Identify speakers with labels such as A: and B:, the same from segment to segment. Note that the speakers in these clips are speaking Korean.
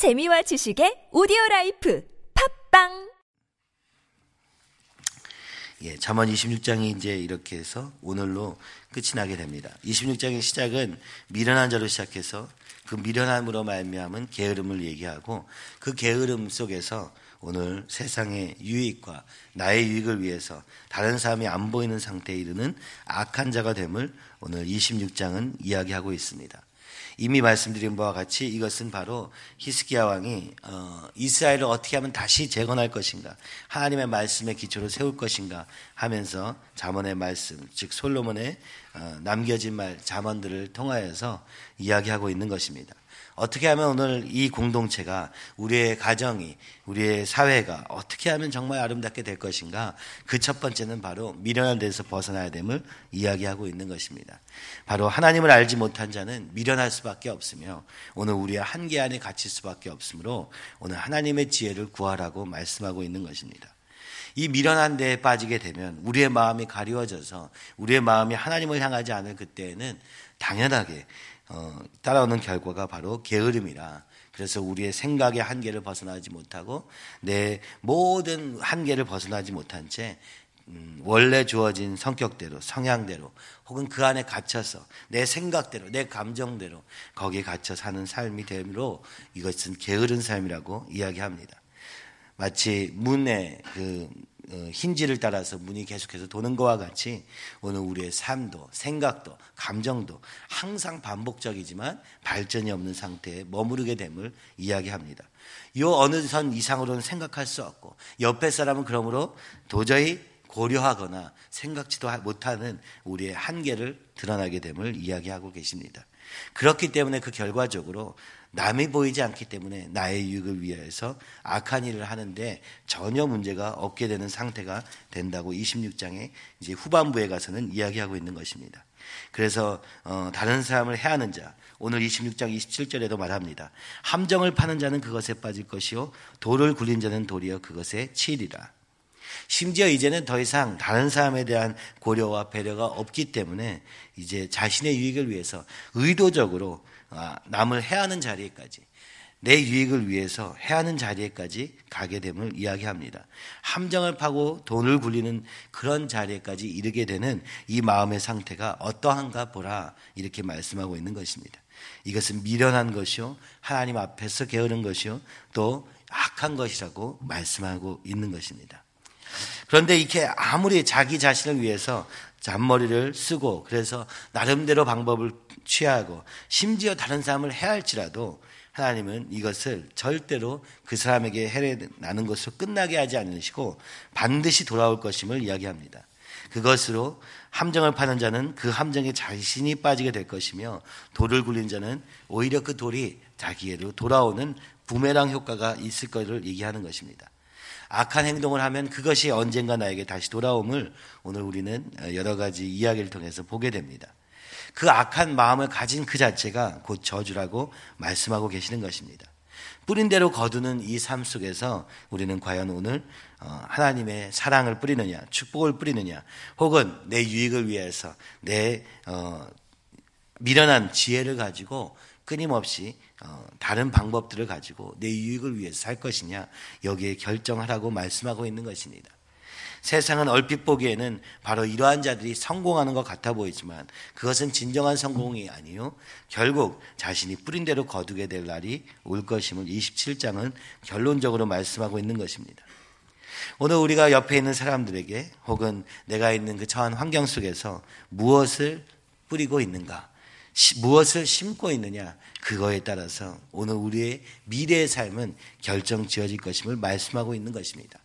A: 재미와 지식의 오디오 라이프 팟빵
B: 예, 잠언 26장이 이제 이렇게 해서 오늘로 끝이 나게 됩니다. 26장의 시작은 미련한 자로 시작해서 그 미련함으로 말미암은 게으름을 얘기하고 그 게으름 속에서 오늘 세상의 유익과 나의 유익을 위해서 다른 사람이 안 보이는 상태에 이르는 악한 자가 됨을 오늘 26장은 이야기하고 있습니다. 이미 말씀드린 바와 같이 이것은 바로 히스기야 왕이 어, 이스라엘을 어떻게 하면 다시 재건할 것인가, 하나님의 말씀의 기초를 세울 것인가 하면서 자문의 말씀, 즉 솔로몬의 어, 남겨진 말 자문들을 통하여서 이야기하고 있는 것입니다. 어떻게 하면 오늘 이 공동체가 우리의 가정이 우리의 사회가 어떻게 하면 정말 아름답게 될 것인가 그 첫 번째는 바로 미련한 데서 벗어나야 됨을 이야기하고 있는 것입니다. 바로 하나님을 알지 못한 자는 미련할 수밖에 없으며 오늘 우리의 한계 안에 갇힐 수밖에 없으므로 오늘 하나님의 지혜를 구하라고 말씀하고 있는 것입니다. 이 미련한 데에 빠지게 되면 우리의 마음이 가리워져서 우리의 마음이 하나님을 향하지 않을 그때에는 당연하게 어, 따라오는 결과가 바로 게으름이라. 그래서 우리의 생각의 한계를 벗어나지 못하고 내 모든 한계를 벗어나지 못한 채 음, 원래 주어진 성격대로, 성향대로, 혹은 그 안에 갇혀서 내 생각대로, 내 감정대로 거기에 갇혀 사는 삶이 되므로 이것은 게으른 삶이라고 이야기합니다. 마치 문에 그 어, 힌지를 따라서 문이 계속해서 도는 것과 같이 오늘 우리의 삶도 생각도 감정도 항상 반복적이지만 발전이 없는 상태에 머무르게 됨을 이야기합니다. 이 어느 선 이상으로는 생각할 수 없고 옆에 사람은 그러므로 도저히 고려하거나 생각지도 못하는 우리의 한계를 드러나게 됨을 이야기하고 계십니다. 그렇기 때문에 그 결과적으로 남이 보이지 않기 때문에 나의 유익을 위해서 악한 일을 하는데 전혀 문제가 없게 되는 상태가 된다고 26장의 이제 후반부에 가서는 이야기하고 있는 것입니다. 그래서 어, 다른 사람을 해하는 자 오늘 26장 27절에도 말합니다. 함정을 파는 자는 그것에 빠질 것이요 돌을 굴린 자는 도리어 그것에 치리라. 심지어 이제는 더 이상 다른 사람에 대한 고려와 배려가 없기 때문에 이제 자신의 유익을 위해서 의도적으로 아, 남을 해하는 자리에까지 내 유익을 위해서 해하는 자리에까지 가게 됨을 이야기합니다. 함정을 파고 돈을 굴리는 그런 자리에까지 이르게 되는 이 마음의 상태가 어떠한가 보라 이렇게 말씀하고 있는 것입니다. 이것은 미련한 것이요 하나님 앞에서 게으른 것이요 또 악한 것이라고 말씀하고 있는 것입니다. 그런데 이렇게 아무리 자기 자신을 위해서 잔머리를 쓰고 그래서 나름대로 방법을 취하고 심지어 다른 사람을 해할지라도 하나님은 이것을 절대로 그 사람에게 해를 나는 것으로 끝나게 하지 않으시고 반드시 돌아올 것임을 이야기합니다. 그것으로 함정을 파는 자는 그 함정에 자신이 빠지게 될 것이며 돌을 굴린 자는 오히려 그 돌이 자기에로 돌아오는 부메랑 효과가 있을 것을 얘기하는 것입니다. 악한 행동을 하면 그것이 언젠가 나에게 다시 돌아옴을 오늘 우리는 여러 가지 이야기를 통해서 보게 됩니다. 그 악한 마음을 가진 그 자체가 곧 저주라고 말씀하고 계시는 것입니다. 뿌린 대로 거두는 이 삶 속에서 우리는 과연 오늘 어, 하나님의 사랑을 뿌리느냐, 축복을 뿌리느냐, 혹은 내 유익을 위해서 내 어, 미련한 지혜를 가지고 끊임없이 어, 다른 방법들을 가지고 내 유익을 위해서 살 것이냐 여기에 결정하라고 말씀하고 있는 것입니다. 세상은 얼핏 보기에는 바로 이러한 자들이 성공하는 것 같아 보이지만 그것은 진정한 성공이 아니요. 결국 자신이 뿌린 대로 거두게 될 날이 올 것임을 27장은 결론적으로 말씀하고 있는 것입니다. 오늘 우리가 옆에 있는 사람들에게 혹은 내가 있는 그 처한 환경 속에서 무엇을 뿌리고 있는가? 무엇을 심고 있느냐 그거에 따라서 오늘 우리의 미래의 삶은 결정 지어질 것임을 말씀하고 있는 것입니다.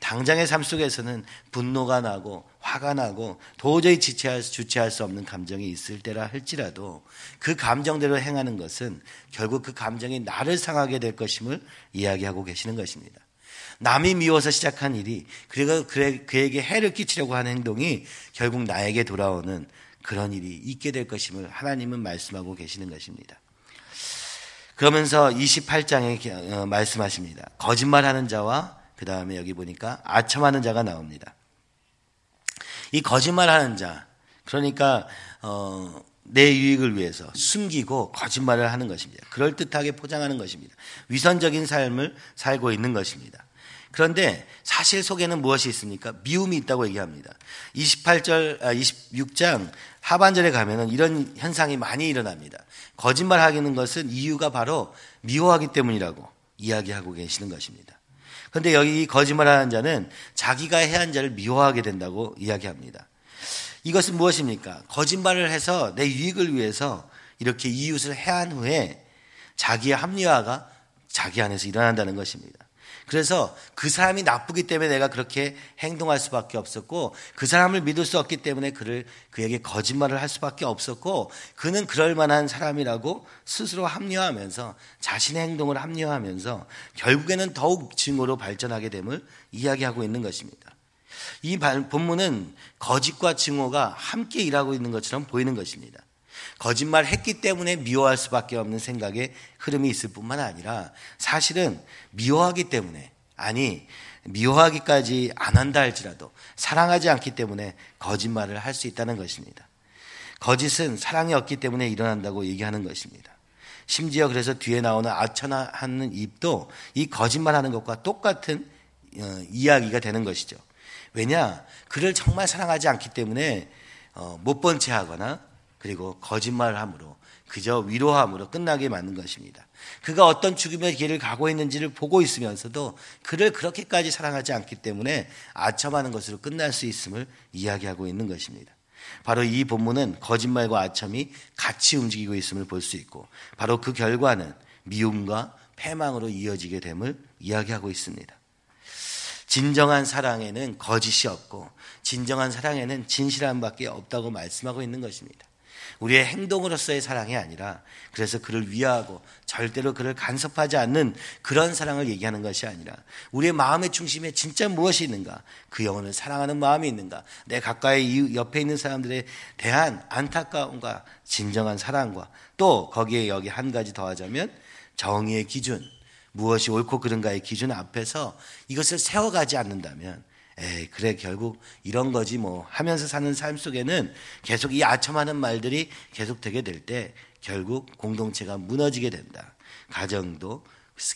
B: 당장의 삶 속에서는 분노가 나고 화가 나고 도저히 지체할, 주체할 수 없는 감정이 있을 때라 할지라도 그 감정대로 행하는 것은 결국 그 감정이 나를 상하게 될 것임을 이야기하고 계시는 것입니다. 남이 미워서 시작한 일이 그리고 그에게 해를 끼치려고 하는 행동이 결국 나에게 돌아오는 그런 일이 있게 될 것임을 하나님은 말씀하고 계시는 것입니다. 그러면서 28장에 어, 말씀하십니다. 거짓말하는 자와 그 다음에 여기 보니까 아첨하는 자가 나옵니다. 이 거짓말하는 자, 그러니까 어, 내 유익을 위해서 숨기고 거짓말을 하는 것입니다. 그럴 듯하게 포장하는 것입니다. 위선적인 삶을 살고 있는 것입니다. 그런데 사실 속에는 무엇이 있습니까? 미움이 있다고 얘기합니다. 28절, 26장 아, 하반절에 가면은 이런 현상이 많이 일어납니다. 거짓말 하기는 것은 이유가 바로 미워하기 때문이라고 이야기하고 계시는 것입니다. 그런데 여기 거짓말하는 자는 자기가 해한 자를 미워하게 된다고 이야기합니다. 이것은 무엇입니까? 거짓말을 해서 내 유익을 위해서 이렇게 이웃을 해한 후에 자기의 합리화가 자기 안에서 일어난다는 것입니다. 그래서 그 사람이 나쁘기 때문에 내가 그렇게 행동할 수밖에 없었고 그 사람을 믿을 수 없기 때문에 그를 그에게 거짓말을 할 수밖에 없었고 그는 그럴 만한 사람이라고 스스로 합리화하면서 자신의 행동을 합리화하면서 결국에는 더욱 증오로 발전하게 됨을 이야기하고 있는 것입니다. 이 본문은 거짓과 증오가 함께 일하고 있는 것처럼 보이는 것입니다. 거짓말 했기 때문에 미워할 수밖에 없는 생각의 흐름이 있을 뿐만 아니라 사실은 미워하기 때문에 아니 미워하기까지 안 한다 할지라도 사랑하지 않기 때문에 거짓말을 할 수 있다는 것입니다. 거짓은 사랑이 없기 때문에 일어난다고 얘기하는 것입니다. 심지어 그래서 뒤에 나오는 아천하는 입도 이 거짓말하는 것과 똑같은 어, 이야기가 되는 것이죠. 왜냐? 그를 정말 사랑하지 않기 때문에 어, 못본 채 하거나 그리고 거짓말을 함으로 그저 위로함으로 끝나게 만든 것입니다. 그가 어떤 죽음의 길을 가고 있는지를 보고 있으면서도 그를 그렇게까지 사랑하지 않기 때문에 아첨하는 것으로 끝날 수 있음을 이야기하고 있는 것입니다. 바로 이 본문은 거짓말과 아첨이 같이 움직이고 있음을 볼 수 있고 바로 그 결과는 미움과 패망으로 이어지게 됨을 이야기하고 있습니다. 진정한 사랑에는 거짓이 없고 진정한 사랑에는 진실함밖에 없다고 말씀하고 있는 것입니다. 우리의 행동으로서의 사랑이 아니라 그래서 그를 위하고 절대로 그를 간섭하지 않는 그런 사랑을 얘기하는 것이 아니라 우리의 마음의 중심에 진짜 무엇이 있는가? 그 영혼을 사랑하는 마음이 있는가? 내 가까이 옆에 있는 사람들에 대한 안타까움과 진정한 사랑과 또 거기에 여기 한 가지 더하자면 정의의 기준, 무엇이 옳고 그른가의 기준 앞에서 이것을 세워가지 않는다면 에이, 그래, 결국 이런 거지 뭐 하면서 사는 삶 속에는 계속 이 아첨하는 말들이 계속 되게 될 때 결국 공동체가 무너지게 된다. 가정도,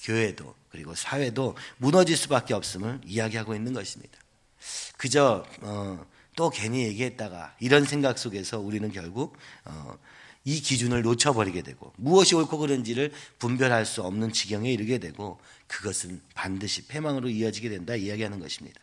B: 교회도, 그리고 사회도 무너질 수밖에 없음을 이야기하고 있는 것입니다. 그저, 어, 또 괜히 얘기했다가 이런 생각 속에서 우리는 결국, 어, 이 기준을 놓쳐버리게 되고 무엇이 옳고 그른지를 분별할 수 없는 지경에 이르게 되고 그것은 반드시 패망으로 이어지게 된다 이야기하는 것입니다.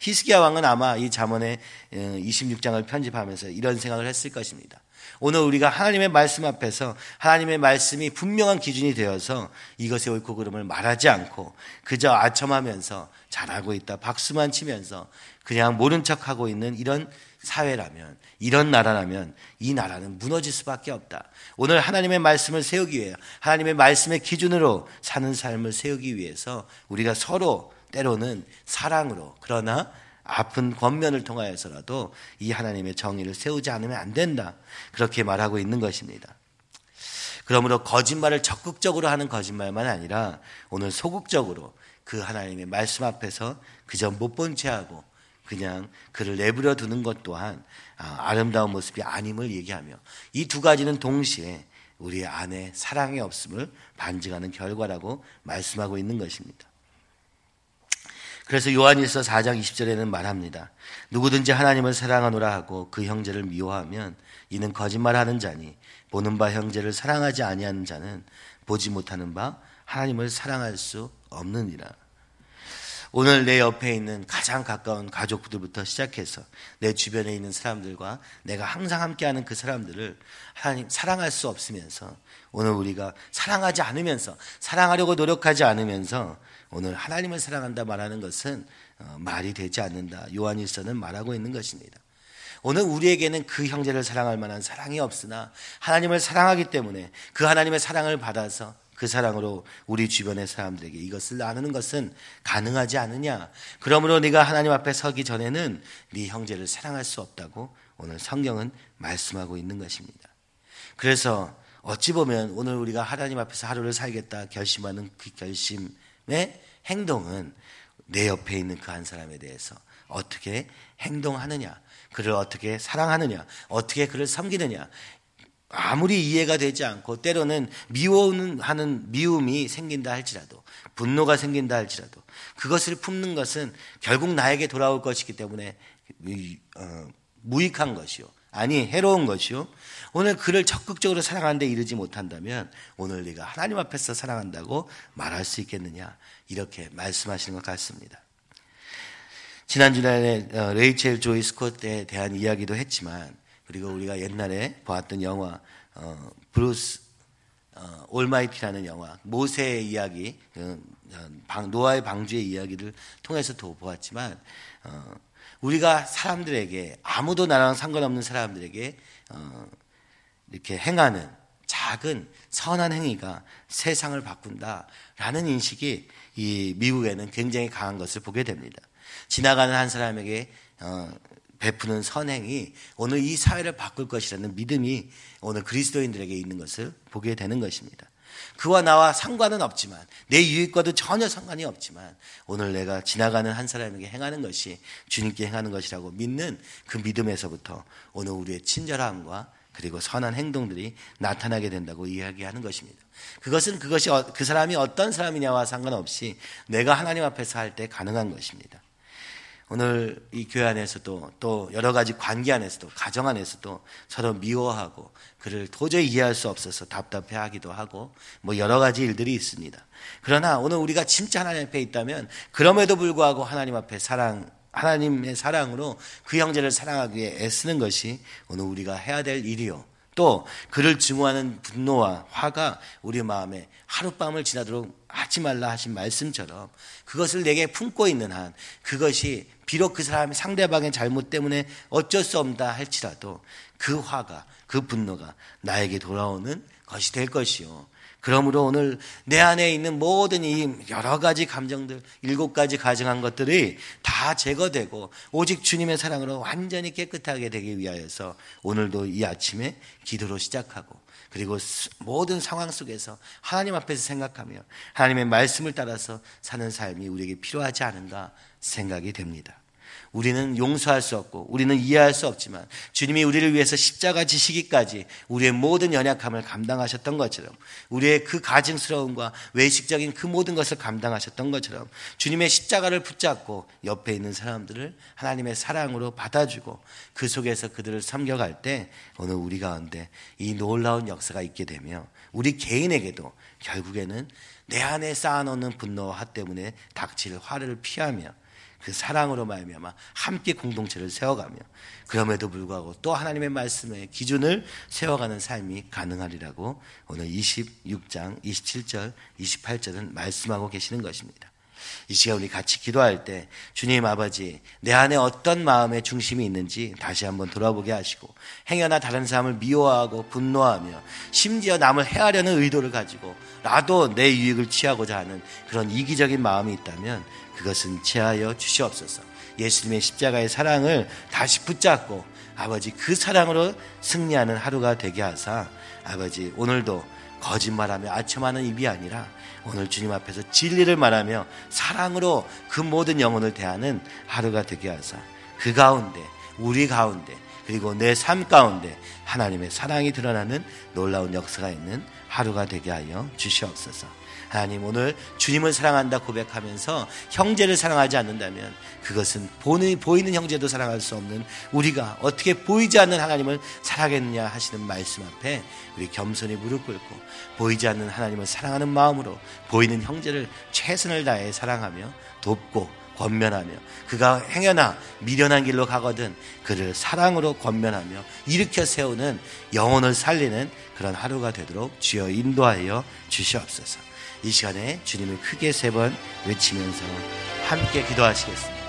B: 히스기야 왕은 아마 이 잠언의 26장을 어, 편집하면서 이런 생각을 했을 것입니다. 오늘 우리가 하나님의 말씀 앞에서 하나님의 말씀이 분명한 기준이 되어서 이것의 옳고 그름을 말하지 않고 그저 아첨하면서 잘하고 있다 박수만 치면서 그냥 모른 척하고 있는 이런 사회라면 이런 나라라면 이 나라는 무너질 수밖에 없다. 오늘 하나님의 말씀을 세우기 위해 하나님의 말씀의 기준으로 사는 삶을 세우기 위해서 우리가 서로 때로는 사랑으로 그러나 아픈 권면을 통하여서라도 이 하나님의 정의를 세우지 않으면 안 된다. 그렇게 말하고 있는 것입니다. 그러므로 거짓말을 적극적으로 하는 거짓말만 아니라 오늘 소극적으로 그 하나님의 말씀 앞에서 그저 못 본 채 하고 그냥 그를 내버려 두는 것 또한 아, 아름다운 모습이 아님을 얘기하며 이 두 가지는 동시에 우리 안에 사랑이 없음을 반증하는 결과라고 말씀하고 있는 것입니다. 그래서 요한일서 4장 20절에는 말합니다. 누구든지 하나님을 사랑하노라 하고 그 형제를 미워하면 이는 거짓말하는 자니 보는 바 형제를 사랑하지 아니하는 자는 보지 못하는 바 하나님을 사랑할 수 없느니라. 오늘 내 옆에 있는 가장 가까운 가족들부터 시작해서 내 주변에 있는 사람들과 내가 항상 함께하는 그 사람들을 하나님 사랑할 수 없으면서 오늘 우리가 사랑하지 않으면서 사랑하려고 노력하지 않으면서 오늘 하나님을 사랑한다 말하는 것은 어, 말이 되지 않는다. 요한일서는 말하고 있는 것입니다. 오늘 우리에게는 그 형제를 사랑할 만한 사랑이 없으나 하나님을 사랑하기 때문에 그 하나님의 사랑을 받아서 그 사랑으로 우리 주변의 사람들에게 이것을 나누는 것은 가능하지 않느냐. 그러므로 네가 하나님 앞에 서기 전에는 네 형제를 사랑할 수 없다고 오늘 성경은 말씀하고 있는 것입니다. 그래서 어찌 보면 오늘 우리가 하나님 앞에서 하루를 살겠다 결심하는 그 결심의 행동은 내 옆에 있는 그 한 사람에 대해서 어떻게 행동하느냐, 그를 어떻게 사랑하느냐, 어떻게 그를 섬기느냐, 아무리 이해가 되지 않고 때로는 미워하는 하는 미움이 생긴다 할지라도 분노가 생긴다 할지라도 그것을 품는 것은 결국 나에게 돌아올 것이기 때문에 어, 무익한 것이요. 아니 해로운 것이요. 오늘 그를 적극적으로 사랑하는데 이르지 못한다면 오늘 네가 하나님 앞에서 사랑한다고 말할 수 있겠느냐 이렇게 말씀하시는 것 같습니다. 지난주에 어, 레이첼 조이 스콧에 대한 이야기도 했지만 그리고 우리가 옛날에 보았던 영화 어, 브루스 어, 올마이티라는 영화 모세의 이야기 그, 방, 노아의 방주의 이야기를 통해서도 보았지만 어, 우리가 사람들에게 아무도 나랑 상관없는 사람들에게 어, 이렇게 행하는 작은 선한 행위가 세상을 바꾼다라는 인식이 이 미국에는 굉장히 강한 것을 보게 됩니다. 지나가는 한 사람에게 어, 베푸는 선행이 오늘 이 사회를 바꿀 것이라는 믿음이 오늘 그리스도인들에게 있는 것을 보게 되는 것입니다. 그와 나와 상관은 없지만 내 유익과도 전혀 상관이 없지만 오늘 내가 지나가는 한 사람에게 행하는 것이 주님께 행하는 것이라고 믿는 그 믿음에서부터 오늘 우리의 친절함과 그리고 선한 행동들이 나타나게 된다고 이야기하는 것입니다. 그것은 그것이 어, 그 사람이 어떤 사람이냐와 상관없이 내가 하나님 앞에서 할 때 가능한 것입니다. 오늘 이 교회 안에서도 또 여러 가지 관계 안에서도 가정 안에서도 서로 미워하고 그를 도저히 이해할 수 없어서 답답해 하기도 하고 뭐 여러 가지 일들이 있습니다. 그러나 오늘 우리가 진짜 하나님 앞에 있다면 그럼에도 불구하고 하나님 앞에 사랑 하나님의 사랑으로 그 형제를 사랑하기 위해 애쓰는 것이 오늘 우리가 해야 될 일이요. 또 그를 증오하는 분노와 화가 우리 마음에 하룻밤을 지나도록 하지 말라 하신 말씀처럼 그것을 내게 품고 있는 한 그것이 비록 그 사람이 상대방의 잘못 때문에 어쩔 수 없다 할지라도 그 화가 그 분노가 나에게 돌아오는 것이 될 것이요. 그러므로 오늘 내 안에 있는 모든 이 여러 가지 감정들, 일곱 가지 가정한 것들이 다 제거되고 오직 주님의 사랑으로 완전히 깨끗하게 되기 위하여서 오늘도 이 아침에 기도로 시작하고 그리고 모든 상황 속에서 하나님 앞에서 생각하며 하나님의 말씀을 따라서 사는 삶이 우리에게 필요하지 않은가 생각이 됩니다. 우리는 용서할 수 없고 우리는 이해할 수 없지만 주님이 우리를 위해서 십자가 지시기까지 우리의 모든 연약함을 감당하셨던 것처럼 우리의 그 가증스러움과 외식적인 그 모든 것을 감당하셨던 것처럼 주님의 십자가를 붙잡고 옆에 있는 사람들을 하나님의 사랑으로 받아주고 그 속에서 그들을 섬겨갈 때 오늘 우리 가운데 이 놀라운 역사가 있게 되며 우리 개인에게도 결국에는 내 안에 쌓아놓는 분노와 화 때문에 닥칠 화를 피하며 그 사랑으로 말미암아 함께 공동체를 세워가며 그럼에도 불구하고 또 하나님의 말씀의 기준을 세워가는 삶이 가능하리라고 오늘 26장 27절 28절은 말씀하고 계시는 것입니다. 이 시간 우리 같이 기도할 때 주님 아버지 내 안에 어떤 마음의 중심이 있는지 다시 한번 돌아보게 하시고 행여나 다른 사람을 미워하고 분노하며 심지어 남을 해하려는 의도를 가지고 나도 내 유익을 취하고자 하는 그런 이기적인 마음이 있다면 그것은 제하여 주시옵소서. 예수님의 십자가의 사랑을 다시 붙잡고 아버지 그 사랑으로 승리하는 하루가 되게 하사 아버지 오늘도 거짓말하며 아첨하는 입이 아니라 오늘 주님 앞에서 진리를 말하며 사랑으로 그 모든 영혼을 대하는 하루가 되게 하사 그 가운데 우리 가운데 그리고 내 삶 가운데 하나님의 사랑이 드러나는 놀라운 역사가 있는 하루가 되게 하여 주시옵소서. 하나님 오늘 주님을 사랑한다 고백하면서 형제를 사랑하지 않는다면 그것은 보는, 보이는 형제도 사랑할 수 없는 우리가 어떻게 보이지 않는 하나님을 사랑하겠느냐 하시는 말씀 앞에 우리 겸손히 무릎 꿇고 보이지 않는 하나님을 사랑하는 마음으로 보이는 형제를 최선을 다해 사랑하며 돕고 권면하며 그가 행여나 미련한 길로 가거든 그를 사랑으로 권면하며 일으켜 세우는 영혼을 살리는 그런 하루가 되도록 주여 인도하여 주시옵소서. 이 시간에 주님을 크게 세 번 외치면서 함께 기도하시겠습니다.